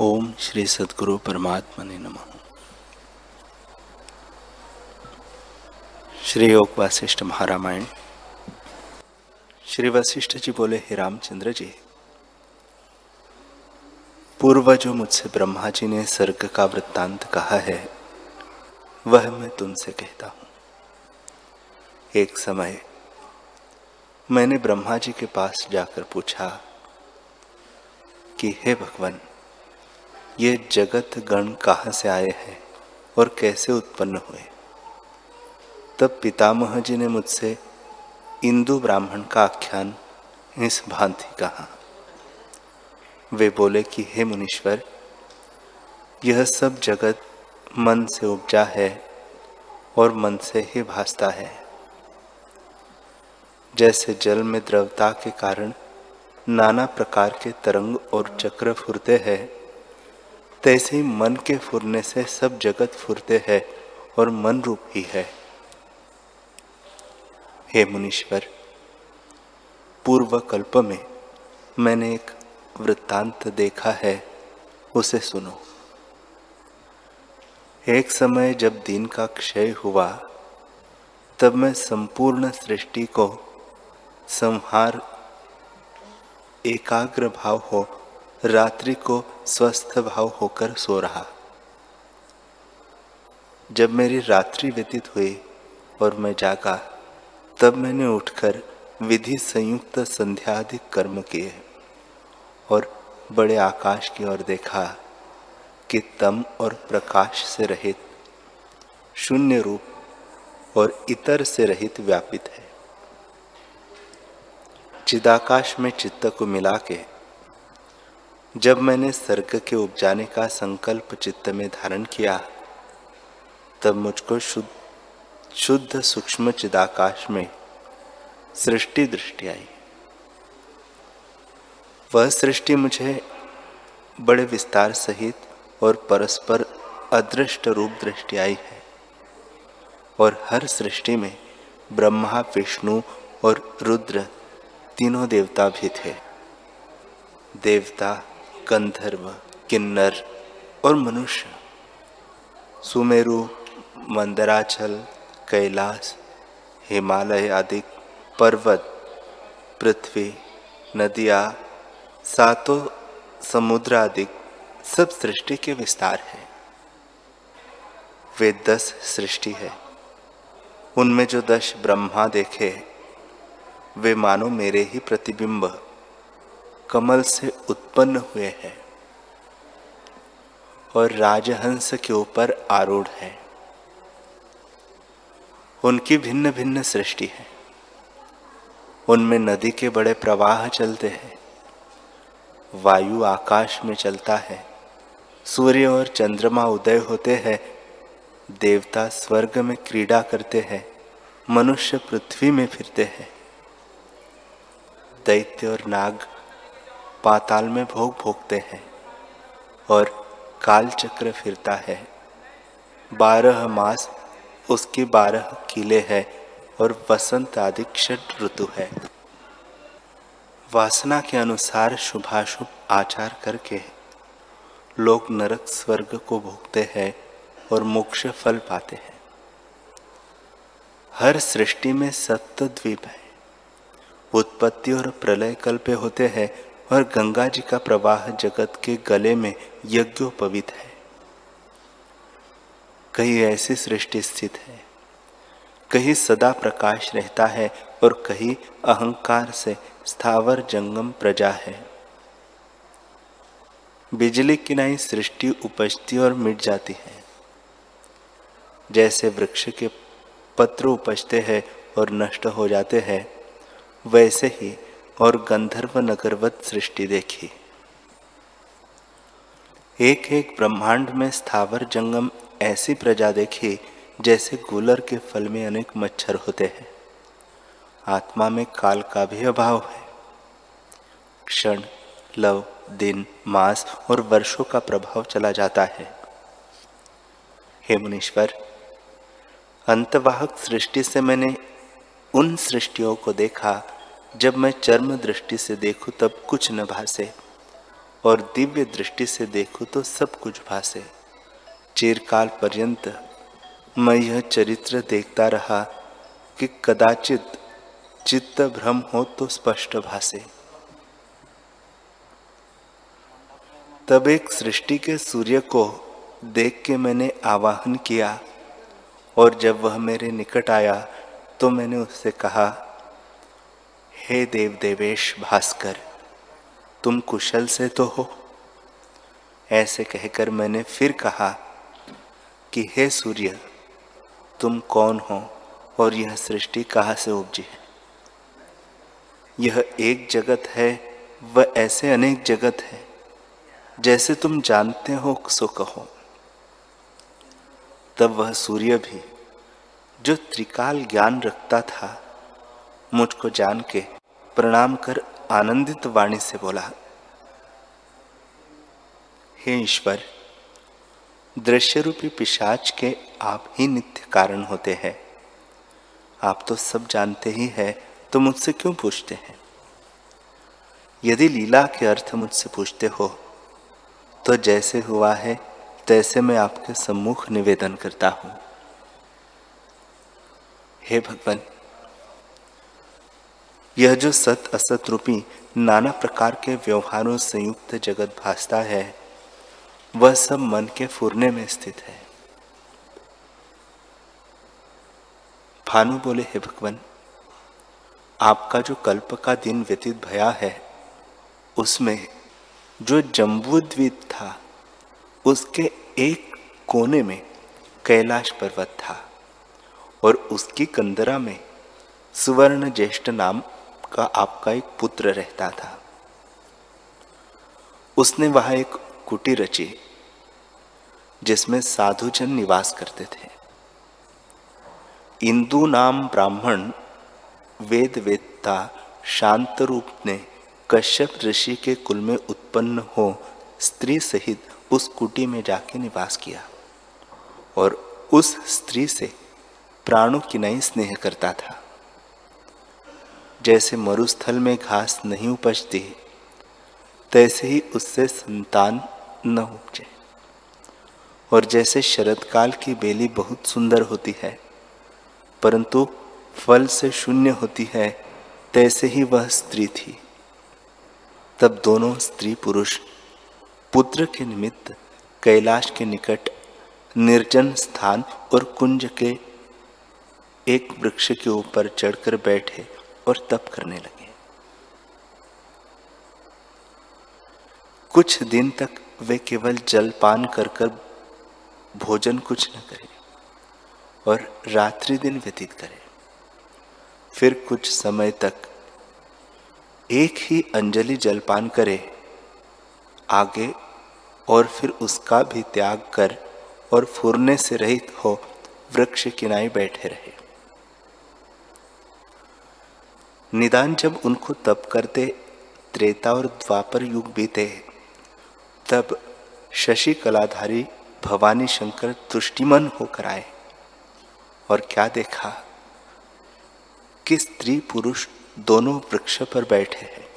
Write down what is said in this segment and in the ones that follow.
ओम श्री सदगुरु परमात्मा ने नम। श्री योग वासिष्ठ महारामायण। श्री वशिष्ठ जी बोले, हे रामचंद्र जी पूर्व जो मुझसे ब्रह्मा जी ने सर्ग का वृत्तांत कहा है, वह मैं तुमसे कहता हूँ। एक समय मैंने ब्रह्मा जी के पास जाकर पूछा कि, हे भगवान ये जगत गण कहाँ से आए हैं और कैसे उत्पन्न हुए? तब पितामह जी ने मुझसे, इंदु ब्राह्मण का आख्यान इस भांति कहा? वे बोले कि, हे मुनीश्वर, यह सब जगत मन से उपजा है और मन से ही भासता है। जैसे जल में द्रवता के कारण नाना प्रकार के तरंग और चक्र फुरते हैं तैसे ही मन के फुरने से सब जगत फुरते हैं और मन रूप ही है। हे मुनीश्वर, पूर्व कल्प में मैंने एक वृत्तांत देखा है, उसे सुनो। एक समय जब दिन का क्षय हुआ, तब मैं संपूर्ण सृष्टि को संहार, एकाग्र भाव हो रात्रि को स्वस्थ भाव होकर सो रहा। जब मेरी रात्रि व्यतीत हुई और मैं जागा, तब मैंने उठकर विधि संयुक्त संध्याधिक कर्म किए और बड़े आकाश की ओर देखा कि तम और प्रकाश से रहित, शून्य रूप और इतर से रहित व्यापित है। चिदाकाश में चित्त को मिला के जब मैंने सर्ग के उपजाने का संकल्प चित्त में धारण किया, तब मुझको शुद्ध शुद्ध सूक्ष्म चिदाकाश में सृष्टि दृष्टि आई। वह सृष्टि मुझे बड़े विस्तार सहित और परस्पर अदृष्ट रूप दृष्टि आई है और हर सृष्टि में ब्रह्मा, विष्णु और रुद्र तीनों देवता भी थे। देवता गंधर्व, किन्नर और मनुष्य। सुमेरु, मंदराचल कैलाश हिमालय आदि पर्वत, पृथ्वी, नदियाँ, सातों समुद्र आदि सब सृष्टि के विस्तार हैं। वे दस सृष्टि है। उनमें जो दश ब्रह्मा देखे, वे मानो मेरे ही प्रतिबिंब। कमल से उत्पन्न हुए हैं और राजहंस के ऊपर आरूढ़ है। उनकी भिन्न भिन्न सृष्टि है। उनमें नदी के बड़े प्रवाह चलते हैं। वायु आकाश में चलता है। सूर्य और चंद्रमा उदय होते हैं। देवता स्वर्ग में क्रीड़ा करते हैं। मनुष्य पृथ्वी में फिरते हैं। दैत्य और नाग पाताल में भोग भोगते हैं और काल चक्र फिरता है। बारह मास उसके बारह किले हैं और वसंत आदि षट ऋतु है। वासना के अनुसार शुभाशुभ आचार करके लोग नरक स्वर्ग को भोगते हैं और मोक्ष फल पाते हैं। हर सृष्टि में सत्य द्वीप है। उत्पत्ति और प्रलय कल्पे होते हैं और गंगा जी का प्रवाह जगत के गले में यज्ञोपवित है। कहीं ऐसी सृष्टि स्थित है, कहीं सदा प्रकाश रहता है और कहीं अहंकार से स्थावर जंगम प्रजा है। बिजली की नहीं सृष्टि उपजती और मिट जाती है। जैसे वृक्ष के पत्र उपजते हैं और नष्ट हो जाते हैं, वैसे ही और गंधर्व नगरवत सृष्टि देखी। एक एक ब्रह्मांड में स्थावर जंगम ऐसी प्रजा देखी, जैसे गुलर के फल में अनेक मच्छर होते हैं। आत्मा में काल का भी अभाव है। क्षण, लव, दिन, मास और वर्षों का प्रभाव चला जाता है। हे मुनीश्वर, अंतवाहक सृष्टि से मैंने उन सृष्टियों को देखा जब मैं चर्म दृष्टि से देखूँ, तब कुछ न भासे। और दिव्य दृष्टि से देखूँ तो सब कुछ भासे। चिरकाल पर्यंत मैं यह चरित्र देखता रहा कि कदाचित चित्त भ्रम हो तो स्पष्ट भासे। तब एक सृष्टि के सूर्य को देख के मैंने आवाहन किया, और जब वह मेरे निकट आया तो मैंने उससे कहा हे देव देवेश भास्कर, तुम कुशल से तो हो। ऐसे कहकर मैंने फिर कहा कि हे सूर्य, तुम कौन हो और यह सृष्टि कहाँ से उपजी है? यह एक जगत है वह ऐसे अनेक जगत है। जैसे तुम जानते हो, सो कहो। तब वह सूर्य भी, जो त्रिकाल ज्ञान रखता था, मुझको जान के प्रणाम कर आनंदित वाणी से बोला। हे ईश्वर दृश्य रूपी पिशाच के आप ही नित्य कारण होते हैं। आप तो सब जानते ही है तो मुझसे क्यों पूछते हैं? यदि लीला के अर्थ मुझसे पूछते हो तो जैसे हुआ है, तैसे मैं आपके सम्मुख निवेदन करता हूँ। हे भगवान यह जो सत असत रूपी नाना प्रकार के व्यवहारों संयुक्त जगत भासता है, वह सब मन के फुरने में स्थित है। भानु बोले, हे भगवान, आपका जो कल्प का दिन व्यतीत भया है, उसमें जो जम्बू द्वीप था, उसके एक कोने में कैलाश पर्वत था और उसकी कंदरा में सुवर्ण ज्येष्ठ नाम का आपका एक पुत्र रहता था। उसने वहाँ एक कुटी रची, जिसमें साधुजन निवास करते थे। इंदु नाम ब्राह्मण वेद वेदता शांत रूप ने कश्यप ऋषि के कुल में उत्पन्न हो स्त्री सहित उस कुटी में जाके निवास किया और उस स्त्री से प्राणों की नहीं स्नेह करता था। जैसे मरुस्थल में घास नहीं उपजती है तैसे ही उससे संतान न उपजे। और जैसे शरद काल की बेली बहुत सुंदर होती है, परंतु फल से शून्य होती है, तैसे ही वह स्त्री थी। तब दोनों स्त्री पुरुष पुत्र के निमित्त कैलाश के निकट निर्जन स्थान और कुंज के एक वृक्ष के ऊपर चढ़कर बैठे और तप करने लगे। कुछ दिन तक वे केवल जलपान कर कर भोजन कुछ न करें और रात्रि दिन व्यतीत करें। फिर कुछ समय तक एक ही अंजलि जलपान करे, आगे और फिर उसका भी त्याग कर और फुरने से रहित हो वृक्ष किनारे बैठे रहे। निदान जब उनको तप करते, त्रेता और द्वापर युग बीते, तब शशि कलाधारी भवानी शंकर तुष्टिमन होकर आए और क्या देखा? कि स्त्री पुरुष दोनों वृक्ष पर बैठे हैं।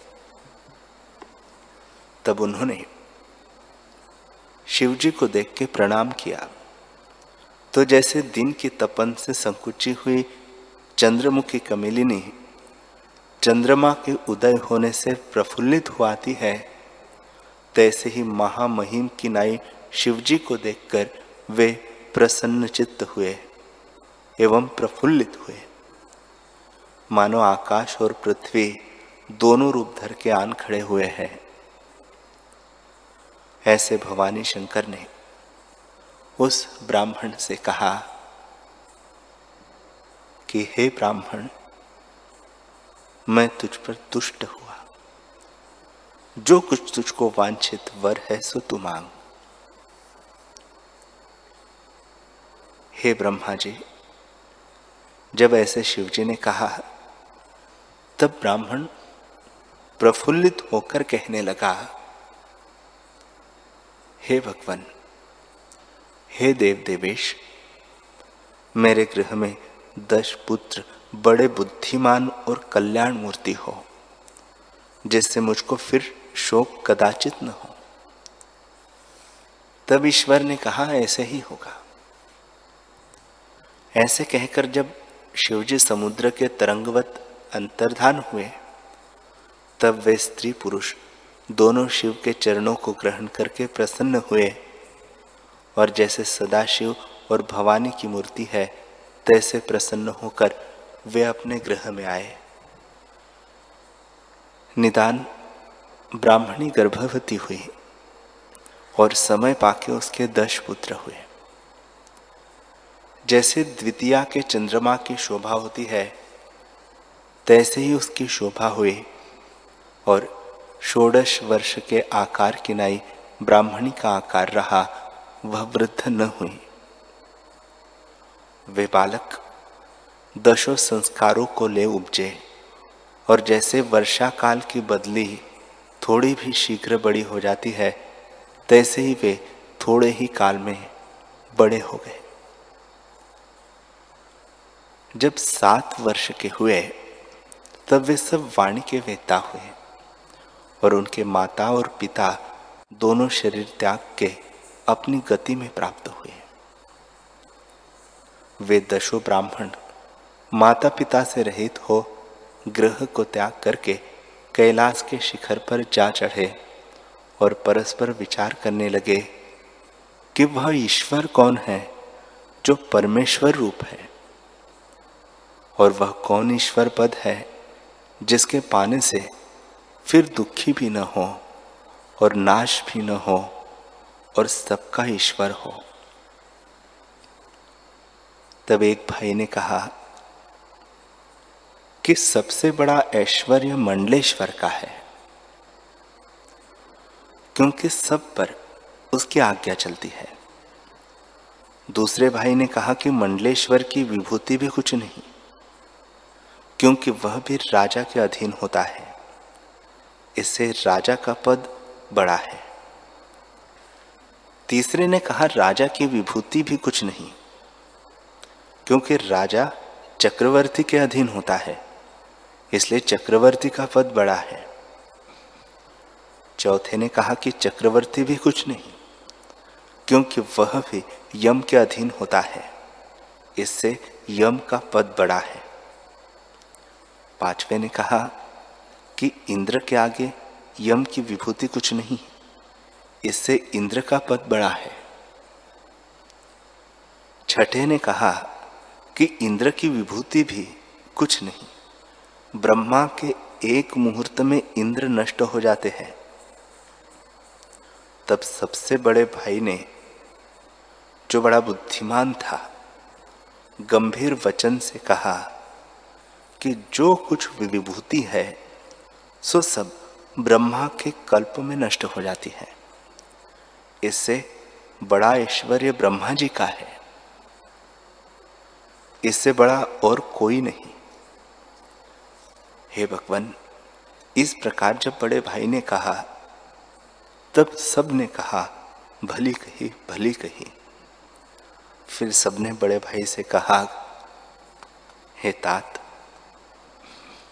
तब उन्होंने शिवजी को देख के प्रणाम किया। तो जैसे दिन की तपन से संकुची हुई चंद्रमुखी कमेलिनी चंद्रमा के उदय होने से प्रफुल्लित हुआती है। तैसे ही महामहिम की नाई शिवजी को देखकर वे प्रसन्न चित्त हुए एवं प्रफुल्लित हुए। मानो आकाश और पृथ्वी दोनों रूप धर के आन खड़े हुए हैं। ऐसे भवानी शंकर ने उस ब्राह्मण से कहा कि, हे ब्राह्मण मैं तुझ पर तुष्ट हुआ। जो कुछ तुझको वांछित वर है, सो तू मांग। हे ब्रह्मा जी, जब ऐसे शिवजी ने कहा, तब ब्राह्मण प्रफुल्लित होकर कहने लगा, हे भगवान, हे देव देवेश, मेरे गृह में दस पुत्र बड़े बुद्धिमान और कल्याण मूर्ति हो, जिससे मुझको फिर शोक कदाचित न हो। तब ईश्वर ने कहा, ऐसे ही होगा। ऐसे कहकर जब शिवजी समुद्र के तरंगवत अंतर्धान हुए, तब वे स्त्री पुरुष दोनों शिव के चरणों को ग्रहण करके प्रसन्न हुए, और जैसे सदाशिव और भवानी की मूर्ति है, तैसे प्रसन्न होकर वे अपने गृह में आए। निदान ब्राह्मणी गर्भवती हुई और समय पाके उसके दश पुत्र हुए। जैसे द्वितीया के चंद्रमा की शोभा होती है, तैसे ही उसकी शोभा हुई और षोडश वर्ष के आकार की नाई ब्राह्मणी का आकार रहा, वह वृद्ध न हुई। वे बालक दशों संस्कारों को ले उपजे। और जैसे वर्षा काल की बदली थोड़ी भी शीघ्र बड़ी हो जाती है, तैसे ही वे थोड़े ही काल में बड़े हो गए। जब सात वर्ष के हुए, तब वे सब वाणी के वेता हुए और उनके माता और पिता दोनों शरीर त्याग के अपनी गति में प्राप्त हुए। वे दशो ब्राह्मण माता पिता से रहित हो ग्रह को त्याग करके कैलाश के शिखर पर जा चढ़े और परस्पर विचार करने लगे कि वह ईश्वर कौन है जो परमेश्वर रूप है? और वह कौन ईश्वर पद है जिसके पाने से फिर दुखी भी न हो और नाश भी न हो और सबका ईश्वर हो? तब एक भाई ने कहा कि सबसे बड़ा ऐश्वर्य मंडलेश्वर का है। क्योंकि सब पर उसकी आज्ञा चलती है। दूसरे भाई ने कहा कि मंडलेश्वर की विभूति भी कुछ नहीं, क्योंकि वह भी राजा के अधीन होता है। इससे राजा का पद बड़ा है। तीसरे ने कहा, राजा की विभूति भी कुछ नहीं, क्योंकि राजा चक्रवर्ती के अधीन होता है। इसलिए चक्रवर्ती का पद बड़ा है। चौथे ने कहा कि चक्रवर्ती भी कुछ नहीं, क्योंकि वह भी यम के अधीन होता है। इससे यम का पद बड़ा है। पांचवे ने कहा कि इंद्र के आगे यम की विभूति कुछ नहीं, इससे इंद्र का पद बड़ा है। छठे ने कहा कि इंद्र की विभूति भी कुछ नहीं। ब्रह्मा के एक मुहूर्त में इंद्र नष्ट हो जाते हैं। तब सबसे बड़े भाई ने, जो बड़ा बुद्धिमान था, गंभीर वचन से कहा कि जो कुछ विभूति है, सो सब ब्रह्मा के कल्प में नष्ट हो जाती है। इससे बड़ा ऐश्वर्य ब्रह्मा जी का है। इससे बड़ा और कोई नहीं। हे भगवान, इस प्रकार जब बड़े भाई ने कहा, तब सबने कहा, भली कही भली कही। फिर सबने बड़े भाई से कहा, हे तात,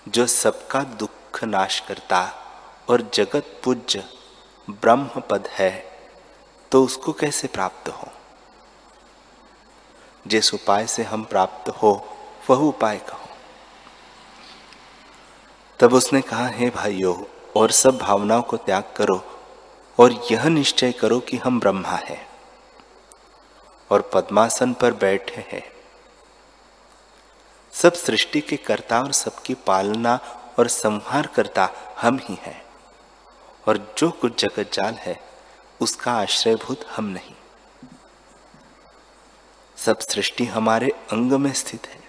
जो सबका दुख नाश करता और जगत पूज्य ब्रह्म पद है तो उसको कैसे प्राप्त हो? जिस उपाय से हम प्राप्त हो, वह उपाय कहो। तब उसने कहा, हे भाइयों, और सब भावनाओं को त्याग करो और यह निश्चय करो कि हम ब्रह्मा है और पद्मासन पर बैठे हैं। सब सृष्टि के कर्ता और सबकी पालना और संहार करता हम ही हैं और जो कुछ जगत जाल है, उसका आश्रयभूत हम नहीं। सब सृष्टि हमारे अंग में स्थित है।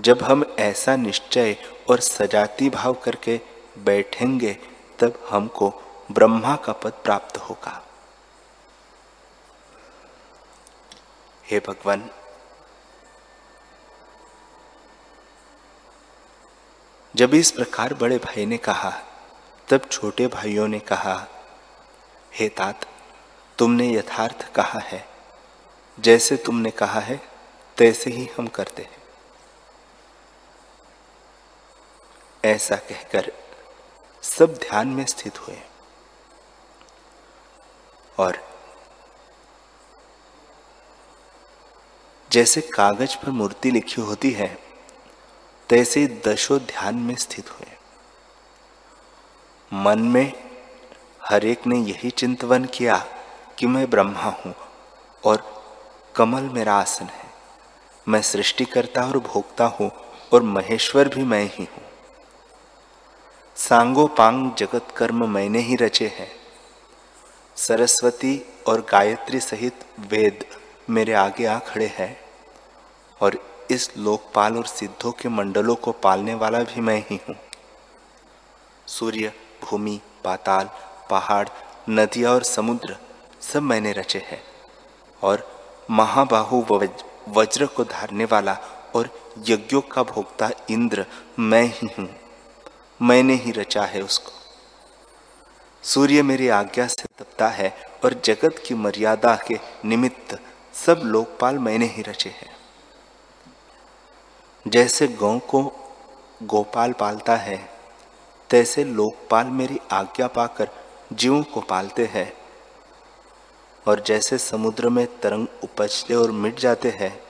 जब हम ऐसा निश्चय और सजाती भाव करके बैठेंगे, तब हमको ब्रह्मा का पद प्राप्त होगा। हे भगवान, जब इस प्रकार बड़े भाई ने कहा, तब छोटे भाइयों ने कहा, हे तात, तुमने यथार्थ कहा है। जैसे तुमने कहा है, तैसे ही हम करते हैं। ऐसा कहकर सब ध्यान में स्थित हुए। और जैसे कागज़ पर मूर्ति लिखी होती है, तैसे दशो ध्यान में स्थित हुए। मन में हर एक ने यही चिंतवन किया कि मैं ब्रह्मा हूँ और कमल मेरा आसन है। मैं सृष्टिकर्ता और भोगता हूँ और महेश्वर भी मैं ही हूँ। सांगो पांग जगत कर्म मैंने ही रचे हैं। सरस्वती और गायत्री सहित वेद मेरे आगे आ खड़े हैं और इस लोकपाल और सिद्धों के मंडलों को पालने वाला भी मैं ही हूँ। सूर्य, भूमि, पाताल, पहाड़, नदियाँ और समुद्र सब मैंने रचे हैं और महाबाहु वज्र को धारने वाला और यज्ञों का भोक्ता इंद्र मैं ही हूँ। मैंने ही रचा है उसको। सूर्य मेरी आज्ञा से तपता है और जगत की मर्यादा के निमित्त सब लोकपाल मैंने ही रचे हैं। जैसे गौ को गोपाल पालता है, तैसे लोकपाल मेरी आज्ञा पाकर जीवों को पालते हैं। और जैसे समुद्र में तरंग उपजते और मिट जाते हैं,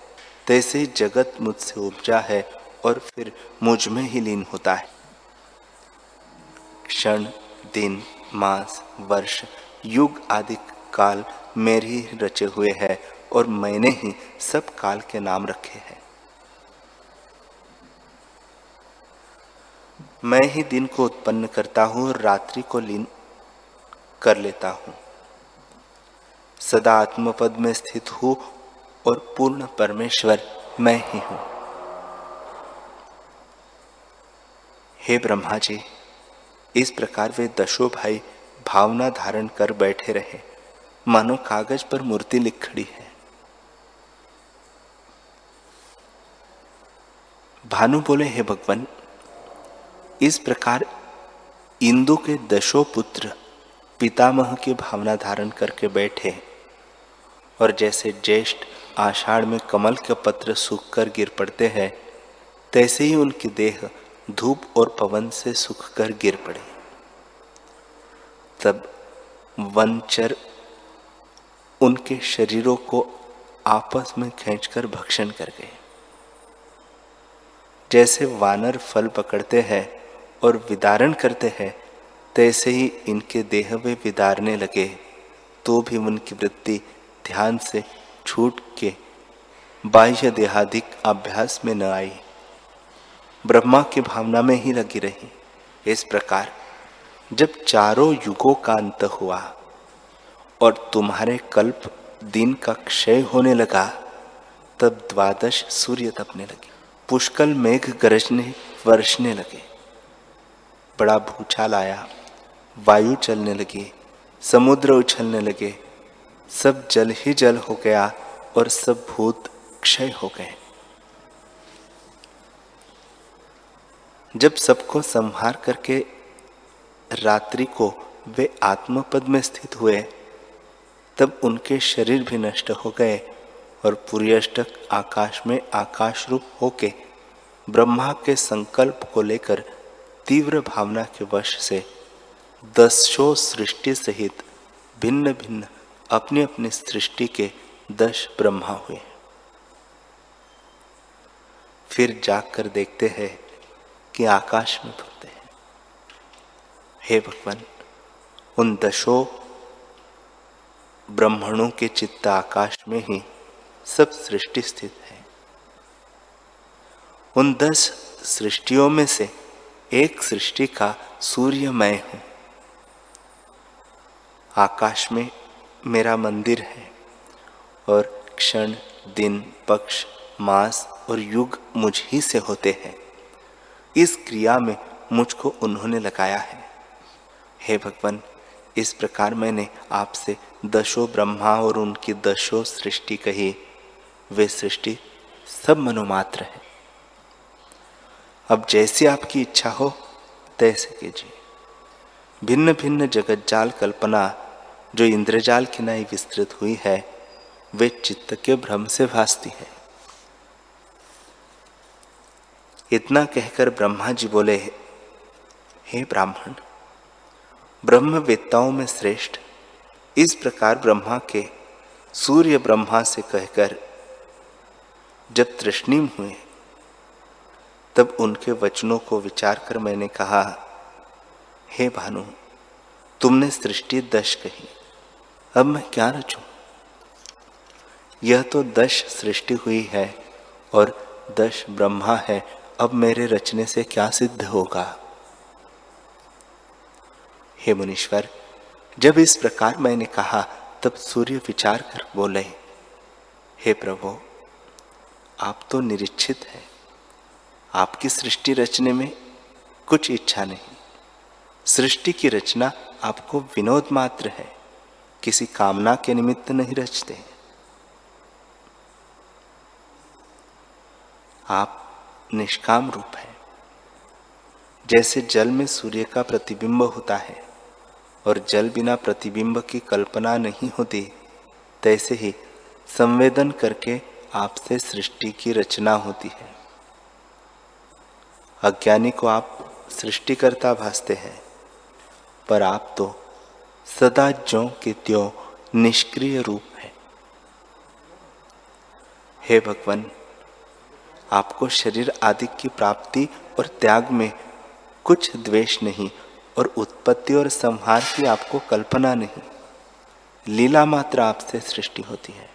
तैसे ही जगत मुझसे उपजा है और फिर मुझमें ही लीन होता है। क्षण, दिन, मास, वर्ष, युग आदि काल मेरे ही रचे हुए हैं और मैंने ही सब काल के नाम रखे हैं। मैं ही दिन को उत्पन्न करता हूँ और रात्रि को लीन कर लेता हूँ। सदा आत्मपद में स्थित हूँ और पूर्ण परमेश्वर मैं ही हूँ। हे ब्रह्मा जी इस प्रकार वे दशो भाई भावना धारण कर बैठे रहे। मानो कागज़ पर मूर्ति लिख खड़ी है। भानु बोले, हे भगवान, इस प्रकार इंदु के दशो पुत्र पितामह की भावना धारण करके बैठे और जैसे ज्येष्ठ आषाढ़ में कमल के पत्र सूख कर गिर पड़ते हैं, तैसे ही उनकी देह धूप और पवन से सूख कर गिर पड़े। तब वनचर उनके शरीरों को आपस में खींचकर भक्षण कर गए। जैसे वानर फल पकड़ते हैं और विदारण करते हैं, तैसे ही इनके देह में विदारने लगे तो भी उनकी वृत्ति ध्यान से छूट के बाह्य देहाधिक अभ्यास में न आई। ब्रह्मा की भावना में ही लगी रही। इस प्रकार, जब चारों युगों का अंत हुआ और तुम्हारे कल्प दिन का क्षय होने लगा, तब द्वादश सूर्य तपने लगे, पुष्कल मेघ गरजने, वर्षने लगे। बड़ा भूचाल आया, वायु चलने लगी, समुद्र उछलने लगे, सब जल ही जल हो गया और सब भूत क्षय हो गए। जब सबको संहार करके रात्रि को वे आत्मपद में स्थित हुए, तब उनके शरीर भी नष्ट हो गए और पूरी अष्टक आकाश में आकाश रूप होके ब्रह्मा के संकल्प को लेकर तीव्र भावना के वश से दसों सृष्टि सहित भिन्न भिन्न अपनी अपनी सृष्टि के दश ब्रह्मा हुए। फिर जाकर देखते हैं कि आकाश में भरते हैं। हे भगवान, उन दशों ब्रह्मणों के चित्त आकाश में ही सब सृष्टि स्थित है। उन दस सृष्टियों में से एक सृष्टि का सूर्य मैं हूँ। आकाश में मेरा मंदिर है और क्षण, दिन, पक्ष, मास और युग मुझ ही से होते हैं। इस क्रिया में मुझको उन्होंने लगाया है। हे भगवान, इस प्रकार मैंने आपसे दशो ब्रह्मा और उनकी दशो सृष्टि कही। वे सृष्टि सब मनोमात्र है। अब जैसी आपकी इच्छा हो, तैसे कीजिए। भिन्न भिन्न जगत जाल कल्पना, जो इंद्रजाल की नाई विस्तृत हुई है, वे चित्त के भ्रम से भासती है। इतना कहकर ब्रह्मा जी बोले, हे ब्राह्मण ब्रह्म वेत्ताओं में श्रेष्ठ, इस प्रकार ब्रह्मा के सूर्य ब्रह्मा से कहकर जब तृष्णिम हुए, तब उनके वचनों को विचार कर मैंने कहा, हे भानु, तुमने सृष्टि दश कही, अब मैं क्या रचूं? यह तो दश सृष्टि हुई है और दश ब्रह्मा है अब मेरे रचने से क्या सिद्ध होगा? हे मुनीश्वर, जब इस प्रकार मैंने कहा, तब सूर्य विचार कर बोले, हे प्रभु, आप तो निरीक्षित है। आपकी सृष्टि रचने में कुछ इच्छा नहीं। सृष्टि की रचना आपको विनोद मात्र है। किसी कामना के निमित्त नहीं रचते आप निष्काम रूप है। जैसे जल में सूर्य का प्रतिबिंब होता है और जल बिना प्रतिबिंब की कल्पना नहीं होती, तैसे ही संवेदन करके आपसे सृष्टि की रचना होती है। अज्ञानी को आप सृष्टिकर्ता भासते हैं, पर आप तो सदा ज्यो के त्यों निष्क्रिय रूप है। हे भगवान आपको शरीर आदि की प्राप्ति और त्याग में कुछ द्वेष नहीं और उत्पत्ति और संहार की आपको कल्पना नहीं। लीला मात्र आपसे सृष्टि होती है।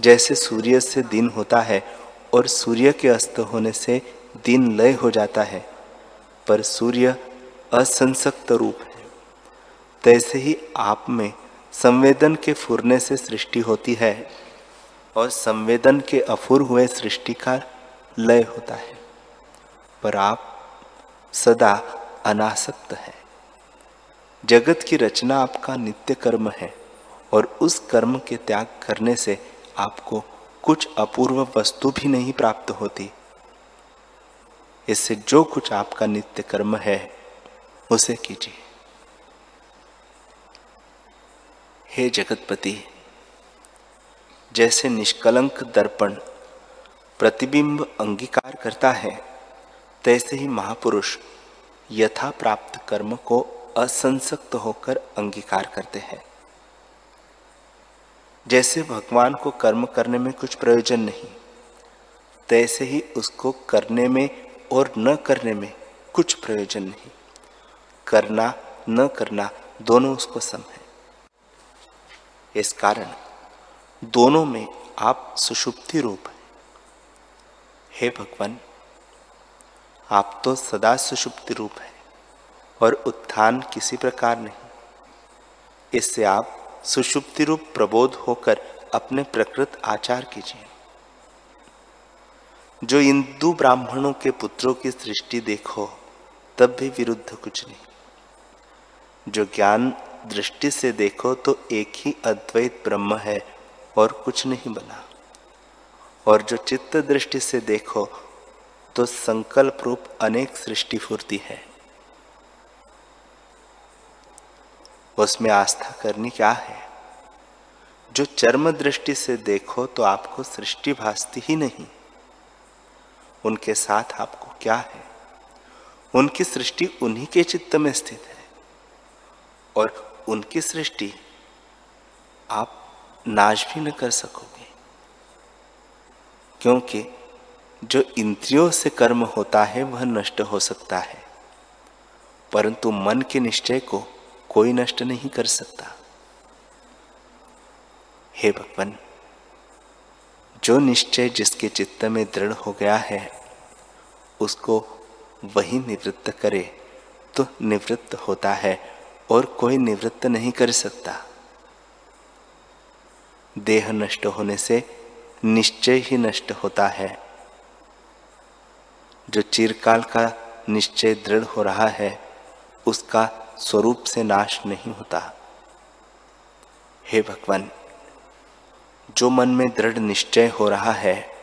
जैसे सूर्य से दिन होता है और सूर्य के अस्त होने से दिन लय हो जाता है, पर सूर्य असंसक्त रूप है। तैसे ही आप में संवेदन के फुरने से सृष्टि होती है। और संवेदन के अफुर हुए सृष्टि का लय होता है। पर आप सदा अनासक्त हैं। जगत की रचना आपका नित्य कर्म है और उस कर्म के त्याग करने से आपको कुछ अपूर्व वस्तु भी नहीं प्राप्त होती। इससे जो कुछ आपका नित्य कर्म है, उसे कीजिए। हे जगतपति जैसे निष्कलंक दर्पण, प्रतिबिंब अंगीकार करता है, तैसे ही महापुरुष यथा प्राप्त कर्म को असंसक्त होकर अंगीकार करते हैं। जैसे भगवान को कर्म करने में कुछ प्रयोजन नहीं, तैसे ही उसको करने में और न करने में कुछ प्रयोजन नहीं। करना, न करना, दोनों उसको सम है। इस कारण दोनों में आप सुषुप्ति रूप है। हे भगवान, आप तो सदा सुषुप्ति रूप है और उत्थान किसी प्रकार नहीं। इससे आप सुषुप्ति रूप प्रबोध होकर अपने प्रकृत आचार कीजिए। जो हिंदू ब्राह्मणों के पुत्रों की सृष्टि देखो, तब भी विरुद्ध कुछ नहीं। जो ज्ञान दृष्टि से देखो तो एक ही अद्वैत ब्रह्म है और कुछ नहीं बना। और जो चित्त दृष्टि से देखो तो संकल्प रूप अनेक सृष्टि फूर्ति है। उसमें आस्था करनी क्या है? जो चर्म दृष्टि से देखो तो आपको सृष्टि भासती ही नहीं। उनके साथ आपको क्या है? उनकी सृष्टि उन्हीं के चित्त में स्थित है। और उनकी सृष्टि आप नाश भी न कर सकोगे। क्योंकि जो इंद्रियों से कर्म होता है, वह नष्ट हो सकता है। परंतु मन के निश्चय को कोई नष्ट नहीं कर सकता। हे भगवान, जो निश्चय जिसके चित्त में दृढ़ हो गया है, उसको वही निवृत्त करे तो निवृत्त होता है और कोई निवृत्त नहीं कर सकता। देह नष्ट होने से निश्चय ही नष्ट होता है। जो चिरकाल का निश्चय दृढ़ हो रहा है, उसका स्वरूप से नाश नहीं होता। हे भगवान, जो मन में दृढ़ निश्चय हो रहा है,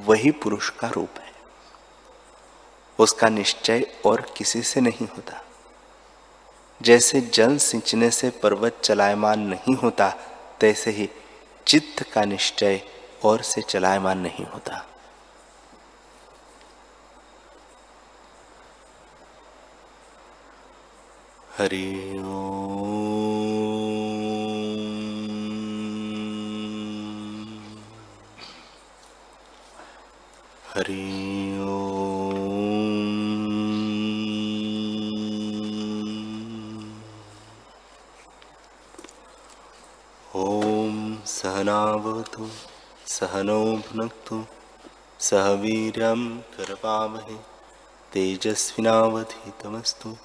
वही पुरुष का रूप है। उसका निश्चय और किसी से नहीं होता। जैसे जल सिंचने से पर्वत चलायमान नहीं होता तैसे ही चित्त का निश्चय और से चलायमान नहीं होता। हरि हरि ओम। सहनावतु सहनौ भुनक्तु सह वीर्यं करवावहे तेजस्विनावधीतमस्तु,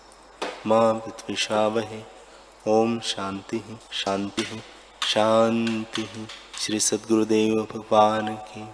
मा विद्विषावहे। ॐ शान्तिः शान्तिः शान्तिः। श्री सद्गुरुदेव भगवान की